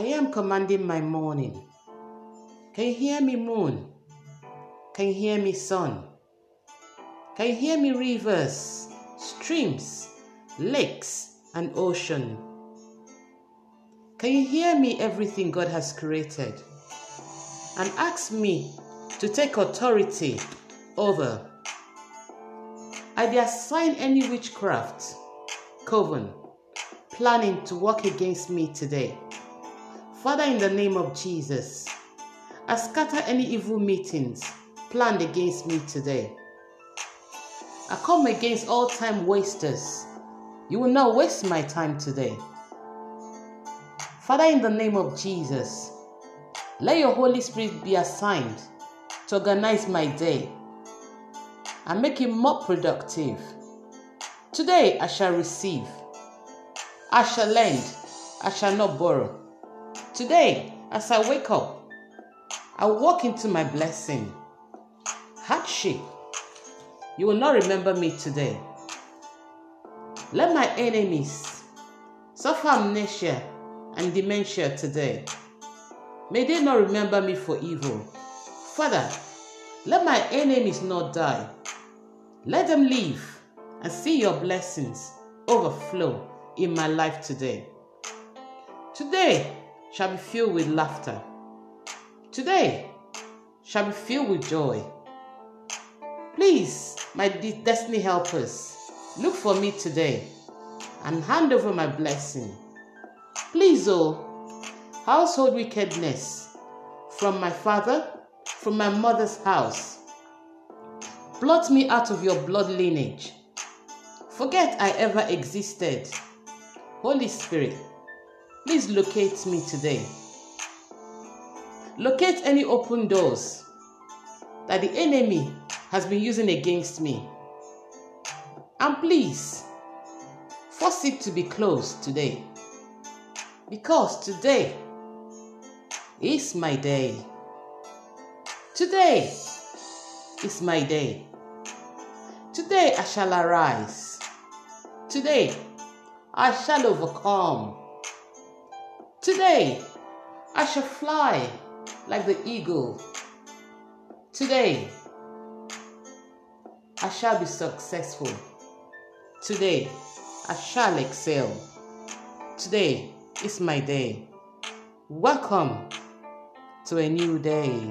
I am commanding my morning. Can you hear me, moon? Can you hear me, sun? Can you hear me, rivers, streams, lakes, and ocean? Can you hear me, everything God has created? And ask me to take authority over. I assign any witchcraft, coven, planning to work against me today. Father, in the name of Jesus, I scatter any evil meetings planned against me today. I come against all time wasters. You will not waste my time today. Father, in the name of Jesus, let your Holy Spirit be assigned to organize my day and make it more productive. Today I shall receive, I shall lend, I shall not borrow. Today, as I wake up, I walk into my blessing. Hardship, you will not remember me today. Let my enemies suffer amnesia and dementia today. May they not remember me for evil. Father, let my enemies not die. Let them live and see your blessings overflow in my life today. Today shall be filled with laughter. Today shall be filled with joy. Please, my destiny helpers, look for me today and hand over my blessing. Please, oh, household wickedness from my father, from my mother's house. Blot me out of your blood lineage. Forget I ever existed. Holy Spirit, please locate me today. Locate any open doors that the enemy has been using against me. And please, force it to be closed today. Because today is my day. Today is my day. Today I shall arise. Today I shall overcome. Today I shall fly like the eagle. Today I shall be successful. Today I shall excel. Today is my day. Welcome to a new day.